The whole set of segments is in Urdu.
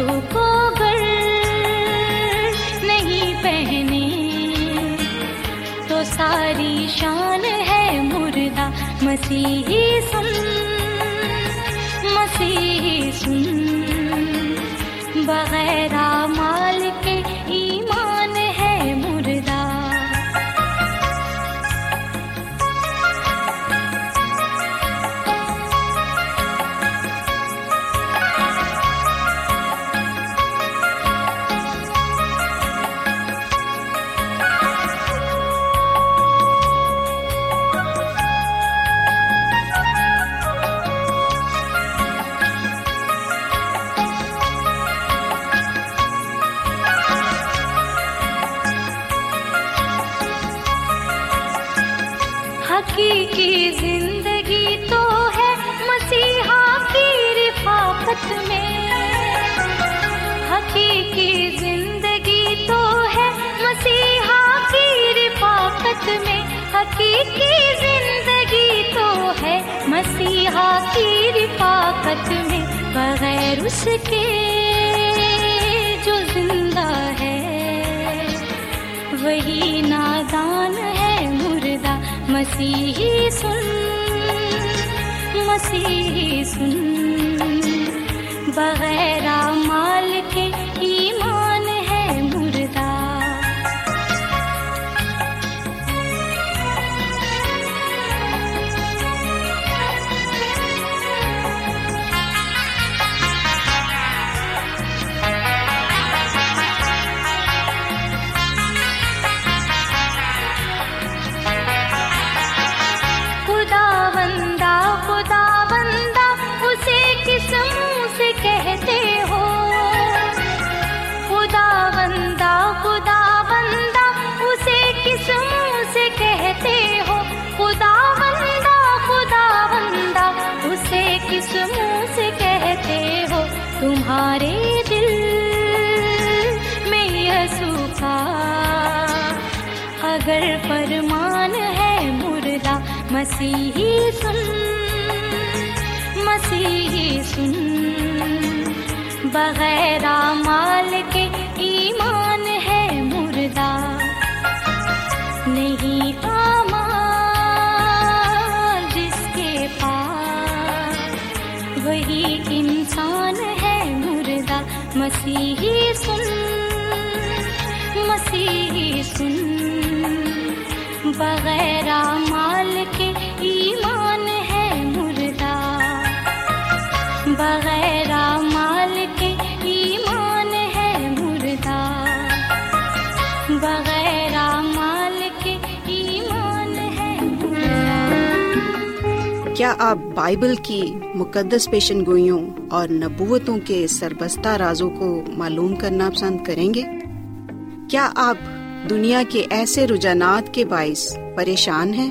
یسو کو گر نہیں پہنے۔ تو ساری شان ہے مردہ مسیحی سن مسیحی سن۔ حقیقی زندگی تو ہے مسیحا کی رفاقت میں، بغیر اس کے جو زندہ ہے۔ وہی نادان ہے مردہ، مسیحی سن مسیحی سن۔ بغیر مال کے اگر فرمان ہے مردہ مسیحی سن۔ بغیر مال کے ایمان ہے مردہ۔ نہیں جس کے پاس وہی انسان ہے مردہ۔ مسیحی سن مسیحی سن۔ بغیر مال کے ایمان ہے مردہ۔ بغیر مال کے ایمان ہے مردہ۔ بغیر مال کے ایمان ہے مردہ۔ کیا آپ بائبل کی مقدس پیشن گوئیوں اور نبوتوں کے سربستہ رازوں کو معلوم کرنا پسند کریں گے؟ کیا آپ دنیا کے ایسے رجحانات کے باعث پریشان ہیں؟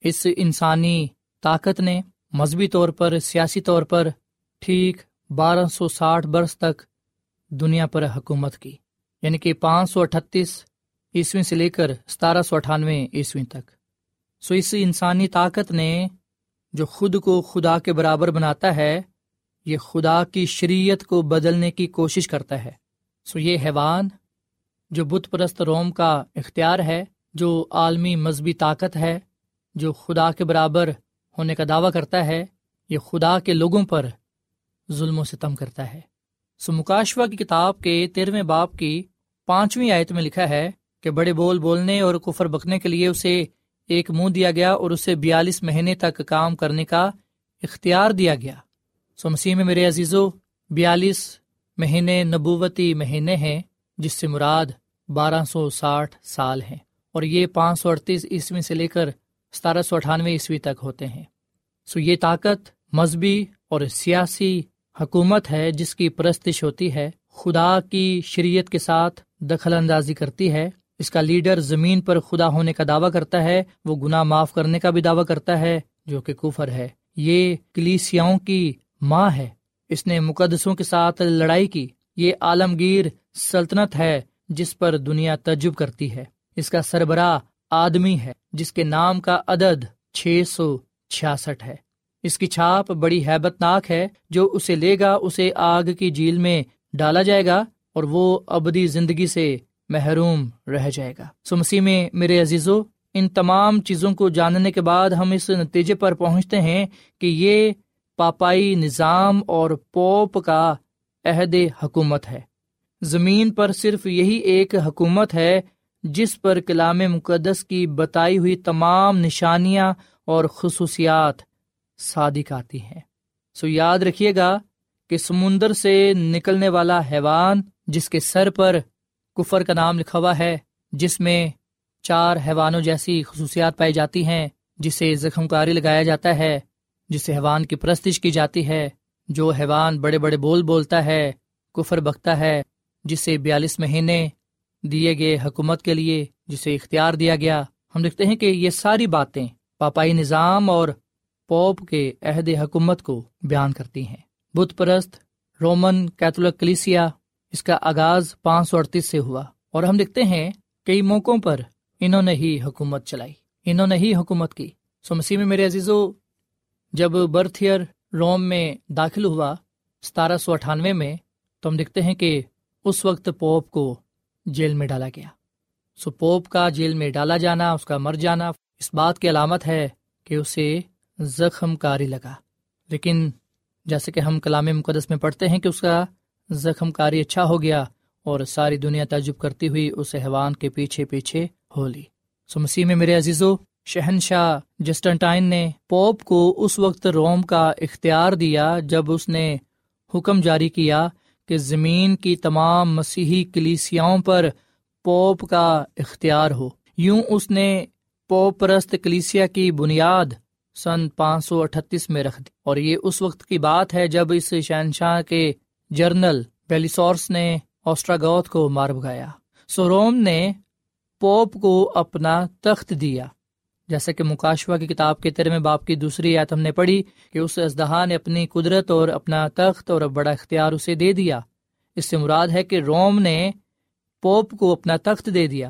اس انسانی طاقت نے مذہبی طور پر، سیاسی طور پر ٹھیک بارہ سو ساٹھ برس تک دنیا پر حکومت کی یعنی کہ پانچ سو اٹھتیس عیسویں سے لے کر ستارہ سو اٹھانوے عیسویں تک۔ سو اس انسانی طاقت نے جو خود کو خدا کے برابر بناتا ہے، یہ خدا کی شریعت کو بدلنے کی کوشش کرتا ہے۔ سو یہ حیوان جو بت پرست روم کا اختیار ہے، جو عالمی مذہبی طاقت ہے جو خدا کے برابر ہونے کا دعویٰ کرتا ہے، یہ خدا کے لوگوں پر ظلم و ستم کرتا ہے۔ سو مکاشوا کی کتاب کے تیرہویں باپ کی پانچویں آیت میں لکھا ہے کہ بڑے بول بولنے اور کفر بکنے کے لیے اسے ایک منہ دیا گیا اور اسے بیالیس مہینے تک کام کرنے کا اختیار دیا گیا۔ سو مسیح میں میرے عزیزو، بیالیس مہینے نبوتی مہینے ہیں، جس سے مراد بارہ سو ساٹھ سال ہیں۔ اور یہ پانچ سو اڑتیس عیسوی سے لے کر ستارہ سو اٹھانوے عیسوی تک ہوتے ہیں۔ سو یہ طاقت مذہبی اور سیاسی حکومت ہے جس کی پرستش ہوتی ہے۔ خدا کی شریعت کے ساتھ دخل اندازی کرتی ہے۔ اس کا لیڈر زمین پر خدا ہونے کا دعویٰ کرتا ہے۔ وہ گناہ معاف کرنے کا بھی دعویٰ کرتا ہے جو کہ کفر ہے۔ یہ کلیسیاؤں کی ماں ہے۔ اس نے مقدسوں کے ساتھ لڑائی کی۔ یہ عالمگیر سلطنت ہے جس پر دنیا تجب کرتی ہے۔ اس کا سربراہ آدمی ہے۔ جس کے نام کا عدد چھ سو چھیاسٹھ ہے۔ اس کی چھاپ بڑی ہیبت ناک ہے، جو اسے لے گا، اسے آگ کی جھیل میں ڈالا جائے گا اور وہ ابدی زندگی سے محروم رہ جائے گا۔ سو مسیح میں، میرے عزیزو، ان تمام چیزوں کو جاننے کے بعد ہم اس نتیجے پر پہنچتے ہیں کہ یہ پاپائی نظام اور پوپ کا عہد حکومت ہے۔ زمین پر صرف یہی ایک حکومت ہے جس پر کلام مقدس کی بتائی ہوئی تمام نشانیاں اور خصوصیات صادق آتی ہیں۔ سو یاد رکھیے گا کہ سمندر سے نکلنے والا حیوان جس کے سر پر کفر کا نام لکھا ہوا ہے، جس میں چار حیوانوں جیسی خصوصیات پائی جاتی ہیں، جسے زخم کاری لگایا جاتا ہے، جسے حیوان کی پرستش کی جاتی ہے، جو حیوان بڑے بڑے بول بولتا ہے، کفر بکتا ہے، جسے بیالیس مہینے دیے گئے حکومت کے لیے جسے اختیار دیا گیا، ہم دیکھتے ہیں کہ یہ ساری باتیں پاپائی نظام اور پوپ کے عہد حکومت کو بیان کرتی ہیں۔ بت پرست رومن کیتھولک کلیسیا اس کا آغاز پانچ سو اڑتیس سے ہوا اور ہم دیکھتے ہیں کئی موقعوں پر انہوں نے ہی حکومت چلائی۔ انہوں نے ہی حکومت کی۔ سو مسیح میں میرے عزیزو، جب برتھیئر روم میں داخل ہوا ستارہ سو اٹھانوے میں، تو ہم دیکھتے ہیں کہ اس وقت پوپ کو جیل میں ڈالا گیا۔ سو پوپ کا جیل میں ڈالا جانا، اس کا مر جانا اس بات کی علامت ہے کہ اسے زخم کاری لگا۔ لیکن جیسے کہ ہم کلام مقدس میں پڑھتے ہیں کہ اس کا زخم کاری اچھا ہو گیا اور ساری دنیا تعجب کرتی ہوئی اس حیوان کے پیچھے پیچھے ہو لی۔ سو مسیح میں میرے عزیزو، شہنشاہ جسٹنٹائن نے پوپ کو اس وقت روم کا اختیار دیا جب اس نے حکم جاری کیا کہ زمین کی تمام مسیحی کلیسیاؤں پر پوپ کا اختیار ہو۔ یوں اس نے پوپ پرست کلیسیا کی بنیاد سن پانچ سو اٹھتیس میں رکھ دی۔ اور یہ اس وقت کی بات ہے جب اس شہنشاہ کے جرنل بیلیسورس نے آسٹراگوت کو مار بگایا سو روم نے پوپ کو اپنا تخت دیا۔ جیسا کہ مکاشوا کی کتاب کے تیرے باپ کی دوسری آیت ہم نے پڑھی کہ اس ازدہا نے اپنی قدرت اور اپنا تخت اور بڑا اختیار اسے دے دیا۔ اس سے مراد ہے کہ روم نے پوپ کو اپنا تخت دے دیا۔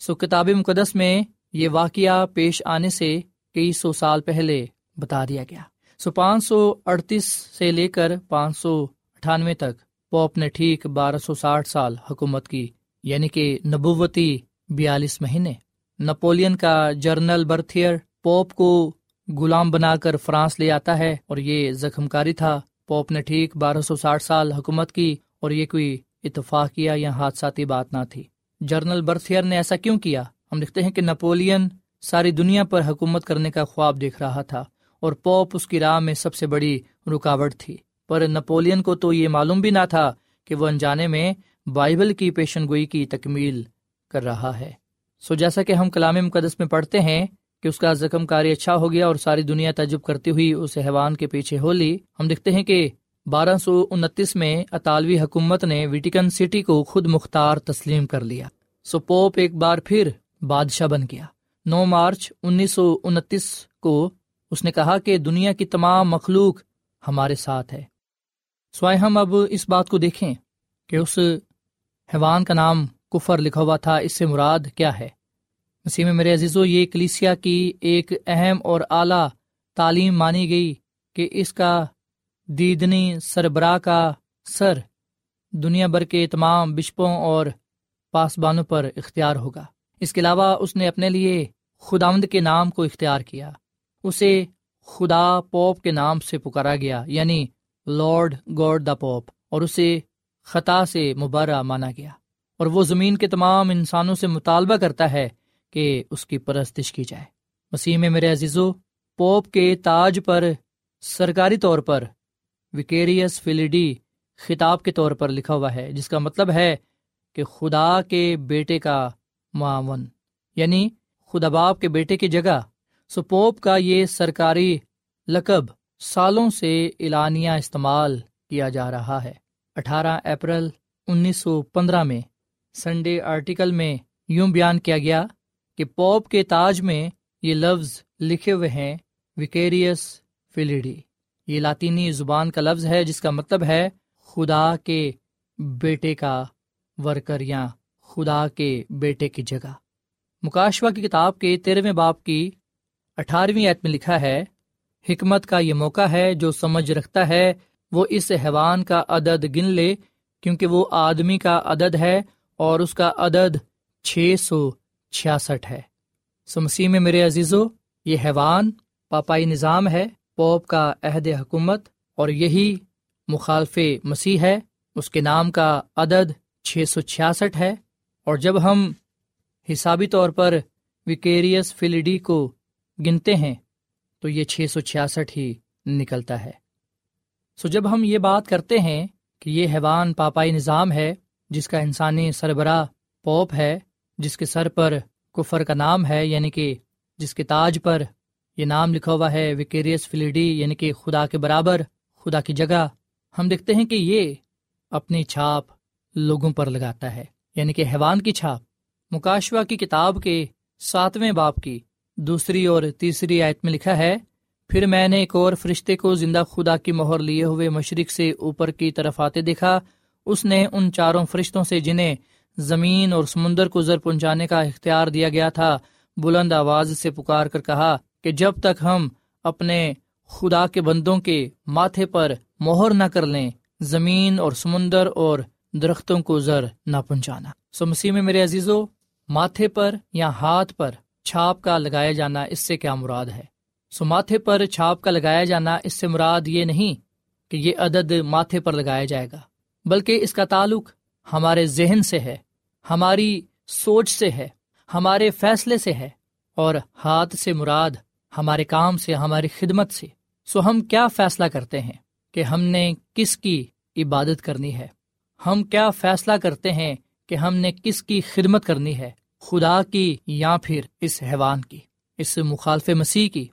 سو کتاب مقدس میں یہ واقعہ پیش آنے سے کئی سو سال پہلے بتا دیا گیا۔ سو پانچ سو اڑتیس سے لے کر پانچ سو اٹھانوے تک پوپ نے ٹھیک بارہ سو ساٹھ سال حکومت کی یعنی کہ نبوتی بیالیس مہینے۔ نپولین کا جرنل برتھیئر پوپ کو غلام بنا کر فرانس لے آتا ہے اور یہ زخم کاری تھا۔ پوپ نے ٹھیک بارہ سو ساٹھ سال حکومت کی اور یہ کوئی اتفاقیہ یا حادثاتی بات نہ تھی۔ جرنل برتھیئر نے ایسا کیوں کیا؟ ہم دیکھتے ہیں کہ نپولین ساری دنیا پر حکومت کرنے کا خواب دیکھ رہا تھا اور پوپ اس کی راہ میں سب سے بڑی رکاوٹ تھی۔ پر نپولین کو تو یہ معلوم بھی نہ تھا کہ وہ انجانے میں بائبل کی پیشن گوئی کی تکمیل کر رہا ہے۔ سو جیسا کہ ہم کلام مقدس میں پڑھتے ہیں کہ اس کا زخم کاری اچھا ہو گیا اور ساری دنیا تجب کرتی ہوئی اس حیوان کے پیچھے ہو لی، ہم دیکھتے ہیں کہ بارہ سو انتیس میں اطالوی حکومت نے ویٹیکن سٹی کو خود مختار تسلیم کر لیا۔ سو پوپ ایک بار پھر بادشاہ بن گیا۔ نو مارچ انیس سو انتیس کو اس نے کہا کہ دنیا کی تمام مخلوق ہمارے ساتھ ہے۔ سوائے ہم اب اس بات کو دیکھیں کہ اس حیوان کا نام کفر لکھا ہوا تھا، اس سے مراد کیا ہے؟ مسیح میں میرے عزیز و یہ کلیسیا کی ایک اہم اور اعلیٰ تعلیم مانی گئی کہ اس کا دیدنی سربراہ کا سر دنیا بھر کے تمام بشپوں اور پاسبانوں پر اختیار ہوگا۔ اس کے علاوہ، اس نے اپنے لیے خداوند کے نام کو اختیار کیا۔ اسے خدا پوپ کے نام سے پکارا گیا یعنی لارڈ گوڈ دا پوپ، اور اسے خطا سے مبارہ مانا گیا۔ اور وہ زمین کے تمام انسانوں سے مطالبہ کرتا ہے کہ اس کی پرستش کی جائے۔ مسیح میں میرے عزیزو، پوپ کے تاج پر سرکاری طور پر وکیریس فلیڈی خطاب کے طور پر لکھا ہوا ہے، جس کا مطلب ہے کہ خدا کے بیٹے کا معاون یعنی خدا باپ کے بیٹے کی جگہ۔ سو پوپ کا یہ سرکاری لقب سالوں سے اعلانیہ استعمال کیا جا رہا ہے۔ اٹھارہ اپریل انیس سو پندرہ میں سنڈے آرٹیکل میں یوں بیان کیا گیا کہ پوپ کے تاج میں یہ لفظ لکھے ہوئے ہیں وکیریس فلیڈی۔ یہ لاطینی زبان کا لفظ ہے جس کا مطلب ہے خدا کے بیٹے کا ورکر یا خدا کے بیٹے کی جگہ۔ مکاشوا کی کتاب کے تیرہویں باپ کی اٹھارہویں ایت میں لکھا ہے، حکمت کا یہ موقع ہے جو سمجھ رکھتا ہے، وہ اس حیوان کا عدد گن لے، کیونکہ وہ آدمی کا عدد ہے اور اس کا عدد چھ سو چھیاسٹھ ہے۔ سمسی میں میرے عزیزو، یہ حیوان پاپائی نظام ہے۔ پوپ کا عہد حکومت اور یہی مخالف مسیح ہے۔ اس کے نام کا عدد چھ سو چھیاسٹھ ہے۔ اور جب ہم حسابی طور پر وکیریس فلیڈی کو گنتے ہیں، تو یہ چھ سو چھیاسٹھ ہی نکلتا ہے۔ سو جب ہم یہ بات کرتے ہیں کہ یہ حیوان پاپائی نظام ہے جس کا انسانی سربراہ پوپ ہے، جس کے سر پر کفر کا نام ہے یعنی کہ جس کے تاج پر یہ نام لکھا ہوا ہے وکیریس فلیڈی یعنی کہ خدا کے برابر، خدا کی جگہ، ہم دیکھتے ہیں کہ یہ اپنی چھاپ لوگوں پر لگاتا ہے یعنی کہ حیوان کی چھاپ۔ مکاشوا کی کتاب کے ساتویں باپ کی دوسری اور تیسری آیت میں لکھا ہے، پھر میں نے ایک اور فرشتے کو زندہ خدا کی مہر لیے ہوئے مشرق سے اوپر کی طرف آتے دیکھا اس نے ان چاروں فرشتوں سے جنہیں زمین اور سمندر کو زر پہنچانے کا اختیار دیا گیا تھا، بلند آواز سے پکار کر کہا کہ جب تک ہم اپنے خدا کے بندوں کے ماتھے پر مہر نہ کر لیں، زمین اور سمندر اور درختوں کو زر نہ پہنچانا۔ سو مسیح میں میرے عزیزو، ماتھے پر یا ہاتھ پر چھاپ کا لگایا جانا اس سے کیا مراد ہے؟ سو ماتھے پر چھاپ کا لگایا جانا اس سے مراد یہ نہیں کہ یہ عدد ماتھے پر لگایا جائے گا۔ بلکہ اس کا تعلق ہمارے ذہن سے ہے، ہماری سوچ سے ہے، ہمارے فیصلے سے ہے، اور ہاتھ سے مراد ہمارے کام سے، ہماری خدمت سے۔ سو ہم کیا فیصلہ کرتے ہیں کہ ہم نے کس کی عبادت کرنی ہے؟ ہم کیا فیصلہ کرتے ہیں کہ ہم نے کس کی خدمت کرنی ہے؟ خدا کی یا پھر اس حیوان کی، اس مخالف مسیح کی؟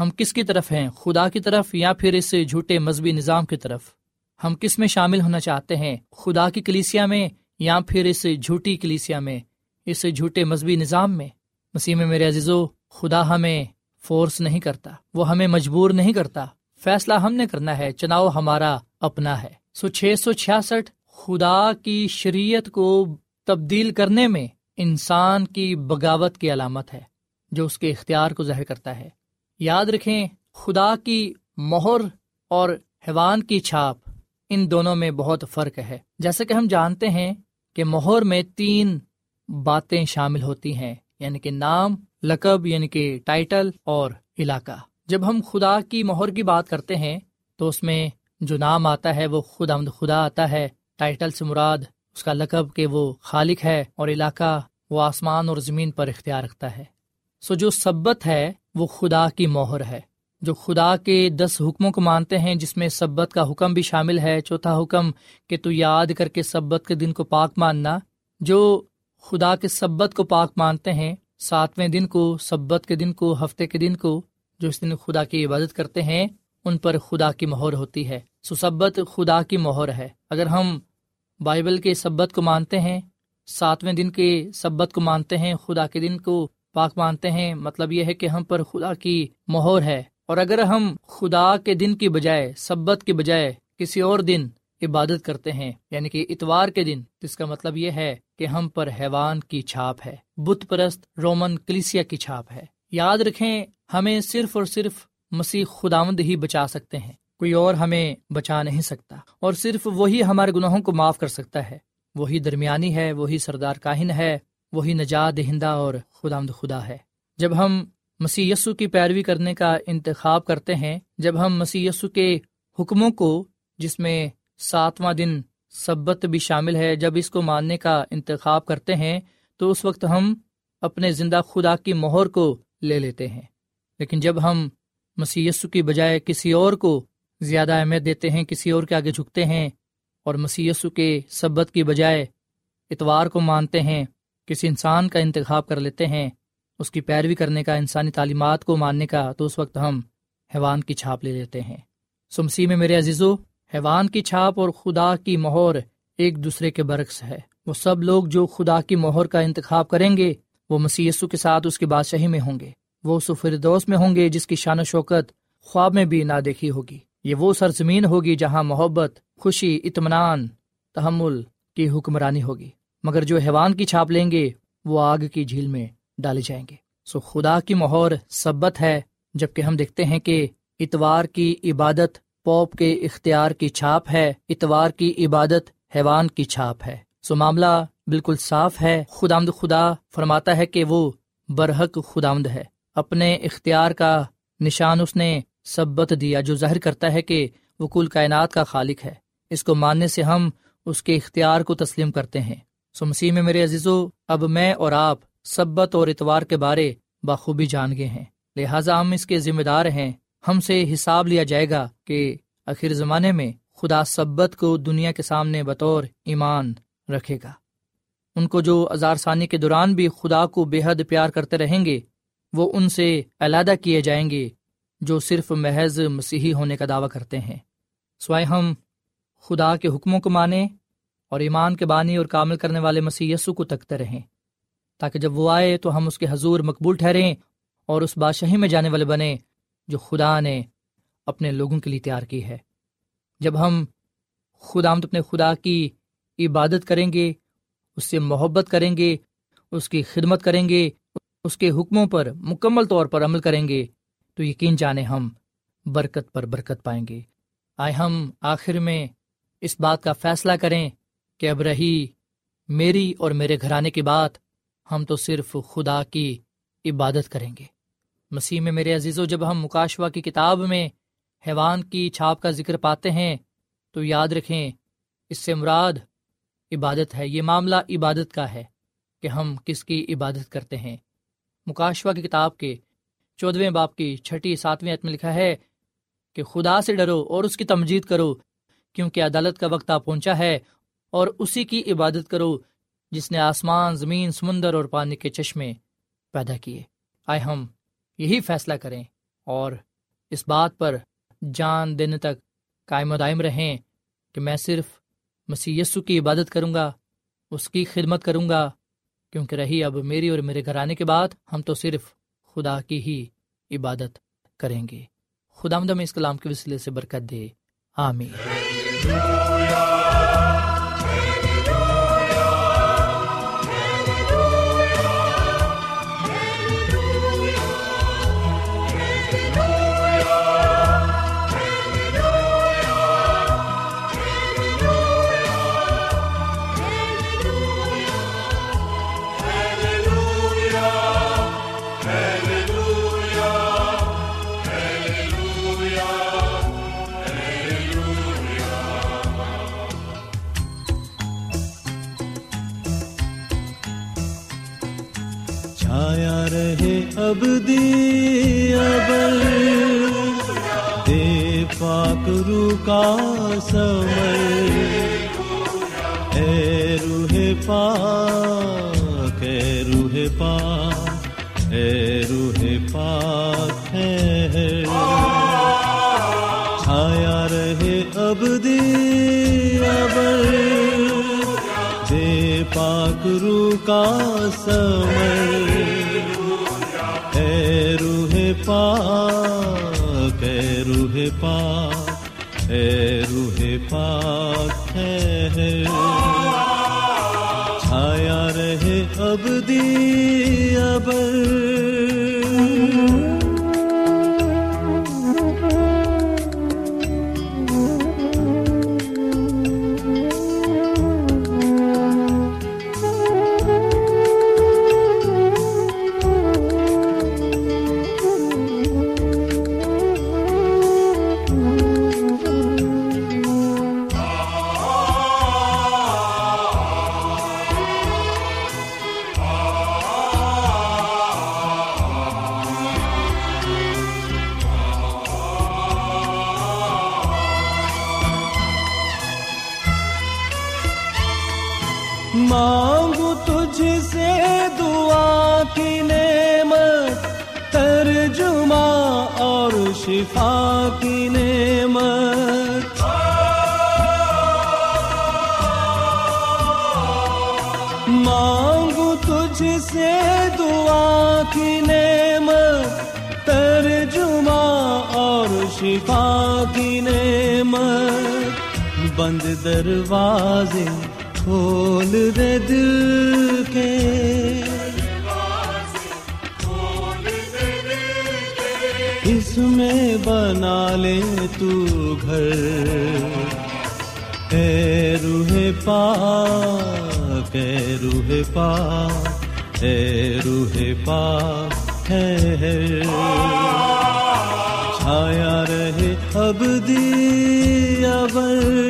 ہم کس کی طرف ہیں؟ خدا کی طرف یا پھر اس جھوٹے مذہبی نظام کی طرف؟ ہم کس میں شامل ہونا چاہتے ہیں؟ خدا کی کلیسیا میں یا پھر اس جھوٹی کلیسیا میں، اس جھوٹے مذہبی نظام میں؟ مسیح میں میرے عزیزو، خدا ہمیں فورس نہیں کرتا، وہ ہمیں مجبور نہیں کرتا، فیصلہ ہم نے کرنا ہے، چناؤ ہمارا اپنا ہے۔ سو چھ سو چھیاسٹھ، خدا کی شریعت کو تبدیل کرنے میں انسان کی بغاوت کی علامت ہے، جو اس کے اختیار کو ظاہر کرتا ہے۔ یاد رکھیں، خدا کی مہر اور حیوان کی چھاپ ان دونوں میں بہت فرق ہے۔ جیسے کہ ہم جانتے ہیں کہ مہر میں تین باتیں شامل ہوتی ہیں یعنی کہ نام، لقب یعنی کہ ٹائٹل اور علاقہ۔ جب ہم خدا کی مہر کی بات کرتے ہیں، تو اس میں جو نام آتا ہے، وہ خدا خدا آتا ہے۔ ٹائٹل سے مراد اس کا لقب کہ وہ خالق ہے اور علاقہ وہ آسمان اور زمین پر اختیار رکھتا ہے۔ سو جو سبت ہے، وہ خدا کی مہر ہے۔ جو خدا کے دس حکموں کو مانتے ہیں، جس میں سبت کا حکم بھی شامل ہے، چوتھا حکم کہ تو یاد کر کے سبت کے دن کو پاک ماننا، جو خدا کے سبت کو پاک مانتے ہیں، ساتویں دن کو، سبت کے دن کو، ہفتے کے دن کو، جو اس دن خدا کی عبادت کرتے ہیں، ان پر خدا کی مہر ہوتی ہے۔ سو سبت خدا کی مہر ہے۔ اگر ہم بائبل کے سبت کو مانتے ہیں، ساتویں دن کے سبت کو مانتے ہیں، خدا کے دن کو پاک مانتے ہیں مطلب یہ ہے کہ ہم پر خدا کی مہر ہے۔ اور اگر ہم خدا کے دن کی بجائے، سبت کی بجائے کسی اور دن عبادت کرتے ہیں یعنی کہ اتوار کے دن، جس کا مطلب یہ ہے کہ ہم پر حیوان کی چھاپ ہے، بت پرست رومن کلیسیا کی چھاپ ہے۔ یاد رکھیں، ہمیں صرف اور صرف مسیح خداوند ہی بچا سکتے ہیں، کوئی اور ہمیں بچا نہیں سکتا۔ اور صرف وہی ہمارے گناہوں کو معاف کر سکتا ہے۔ وہی درمیانی ہے، وہی سردار کاہن ہے، وہی نجات دہندہ اور خدا خدا ہے۔ جب ہم مسی یسو کی پیروی کرنے کا انتخاب کرتے ہیں جب ہم مسی یسو کے حکموں کو، جس میں ساتواں دن سبت بھی شامل ہے، جب اس کو ماننے کا انتخاب کرتے ہیں، تو اس وقت ہم اپنے زندہ خدا کی مہر کو لے لیتے ہیں۔ لیکن جب ہم مسی یسو کی بجائے کسی اور کو زیادہ اہمیت دیتے ہیں، کسی اور کے آگے جھکتے ہیں اور مسی یسو کے سبت کی بجائے اتوار کو مانتے ہیں، کسی انسان کا انتخاب کر لیتے ہیں اس کی پیروی کرنے کا انسانی تعلیمات کو ماننے کا تو اس وقت ہم حیوان کی چھاپ لے لیتے ہیں۔ سمسی میں میرے عزیزو، حیوان کی چھاپ اور خدا کی مہور ایک دوسرے کے برعکس ہے۔ وہ سب لوگ جو خدا کی مہر کا انتخاب کریں گے، وہ مسی کے ساتھ اس کی بادشاہی میں ہوں گے۔ وہ سفردوس میں ہوں گے جس کی شان و شوکت خواب میں بھی نہ دیکھی ہوگی۔ یہ وہ سرزمین ہوگی جہاں محبت، خوشی، اطمینان، تحمل کی حکمرانی ہوگی۔ مگر جو حیوان کی چھاپ لیں گے، وہ آگ کی جھیل میں ڈالے جائیں گے۔ سو خدا کی مہور سبت ہے جبکہ ہم دیکھتے ہیں کہ اتوار کی عبادت پوپ کے اختیار کی چھاپ ہے، اتوار کی عبادت حیوان کی چھاپ ہے۔ سو معاملہ بالکل صاف ہے۔ خدامد خدا فرماتا ہے کہ وہ برحق خدامد ہے۔ اپنے اختیار کا نشان اس نے سبت دیا، جو ظاہر کرتا ہے کہ وہ کل کائنات کا خالق ہے۔ اس کو ماننے سے ہم اس کے اختیار کو تسلیم کرتے ہیں۔ سو مسیح میں میرے عزیزو، اب میں اور آپ سبت اور اتوار کے بارے بخوبی جان گئے ہیں۔ لہٰذا ہم اس کے ذمہ دار ہیں۔ ہم سے حساب لیا جائے گا کہ آخر زمانے میں خدا سبت کو دنیا کے سامنے بطور ایمان رکھے گا۔ ان کو جو ازار ثانی کے دوران بھی خدا کو بے حد پیار کرتے رہیں گے، وہ ان سے علیحدہ کیے جائیں گے جو صرف محض مسیحی ہونے کا دعویٰ کرتے ہیں۔ سوائے ہم، خدا کے حکموں کو مانیں اور ایمان کے بانی اور کامل کرنے والے مسیح یسو کو تکتے رہیں۔ تاکہ جب وہ آئے تو ہم اس کے حضور مقبول ٹھہریں اور اس بادشاہی میں جانے والے بنے جو خدا نے اپنے لوگوں کے لیے تیار کی ہے۔ جب ہم خدا آمد اپنے خدا کی عبادت کریں گے، اس سے محبت کریں گے، اس کی خدمت کریں گے، اس کے حکموں پر مکمل طور پر عمل کریں گے، تو یقین جانے ہم برکت پر برکت پائیں گے۔ آئے ہم آخر میں اس بات کا فیصلہ کریں کہ اب رہی میری اور میرے گھرانے کی بات ہم تو صرف خدا کی عبادت کریں گے۔ مسیح میں میرے عزیز و جب ہم مکاشوا کی کتاب میں حیوان کی چھاپ کا ذکر پاتے ہیں، تو یاد رکھیں، اس سے مراد عبادت ہے، یہ معاملہ عبادت کا ہے کہ ہم کس کی عبادت کرتے ہیں۔ مکاشوا کی کتاب کے چودھویں باپ کی چھٹی ساتویں عت میں لکھا ہے کہ خدا سے ڈرو اور اس کی تمجید کرو، کیونکہ عدالت کا وقت آ پہنچا ہے اور اسی کی عبادت کرو جس نے آسمان، زمین، سمندر اور پانی کے چشمے پیدا کیے۔ آئے ہم یہی فیصلہ کریں اور اس بات پر جان دینے تک قائم و دائم رہیں کہ میں صرف مسی کی عبادت کروں گا، اس کی خدمت کروں گا، کیونکہ رہی اب میری اور میرے گھر آنے کے بعد ہم تو صرف خدا کی ہی عبادت کریں گے۔ خدا مدم اس کلام کے وسیلے سے برکت دے۔ آمین۔ اب دیا دے پاک رو کا سمر اے روح پا اے روح پا اے روح پاک ہے۔ چھایا رہے اب دیا دے پاک رو کا سمر اے روح پاک ہے چھایا رہے اب دی ابر۔ بند دروازے کھول دے دل کے۔ اس میں بنا لے تو گھر۔ اے روح پا اے روح پا اے روح پا ہے چھایا رہے اب دیا بر۔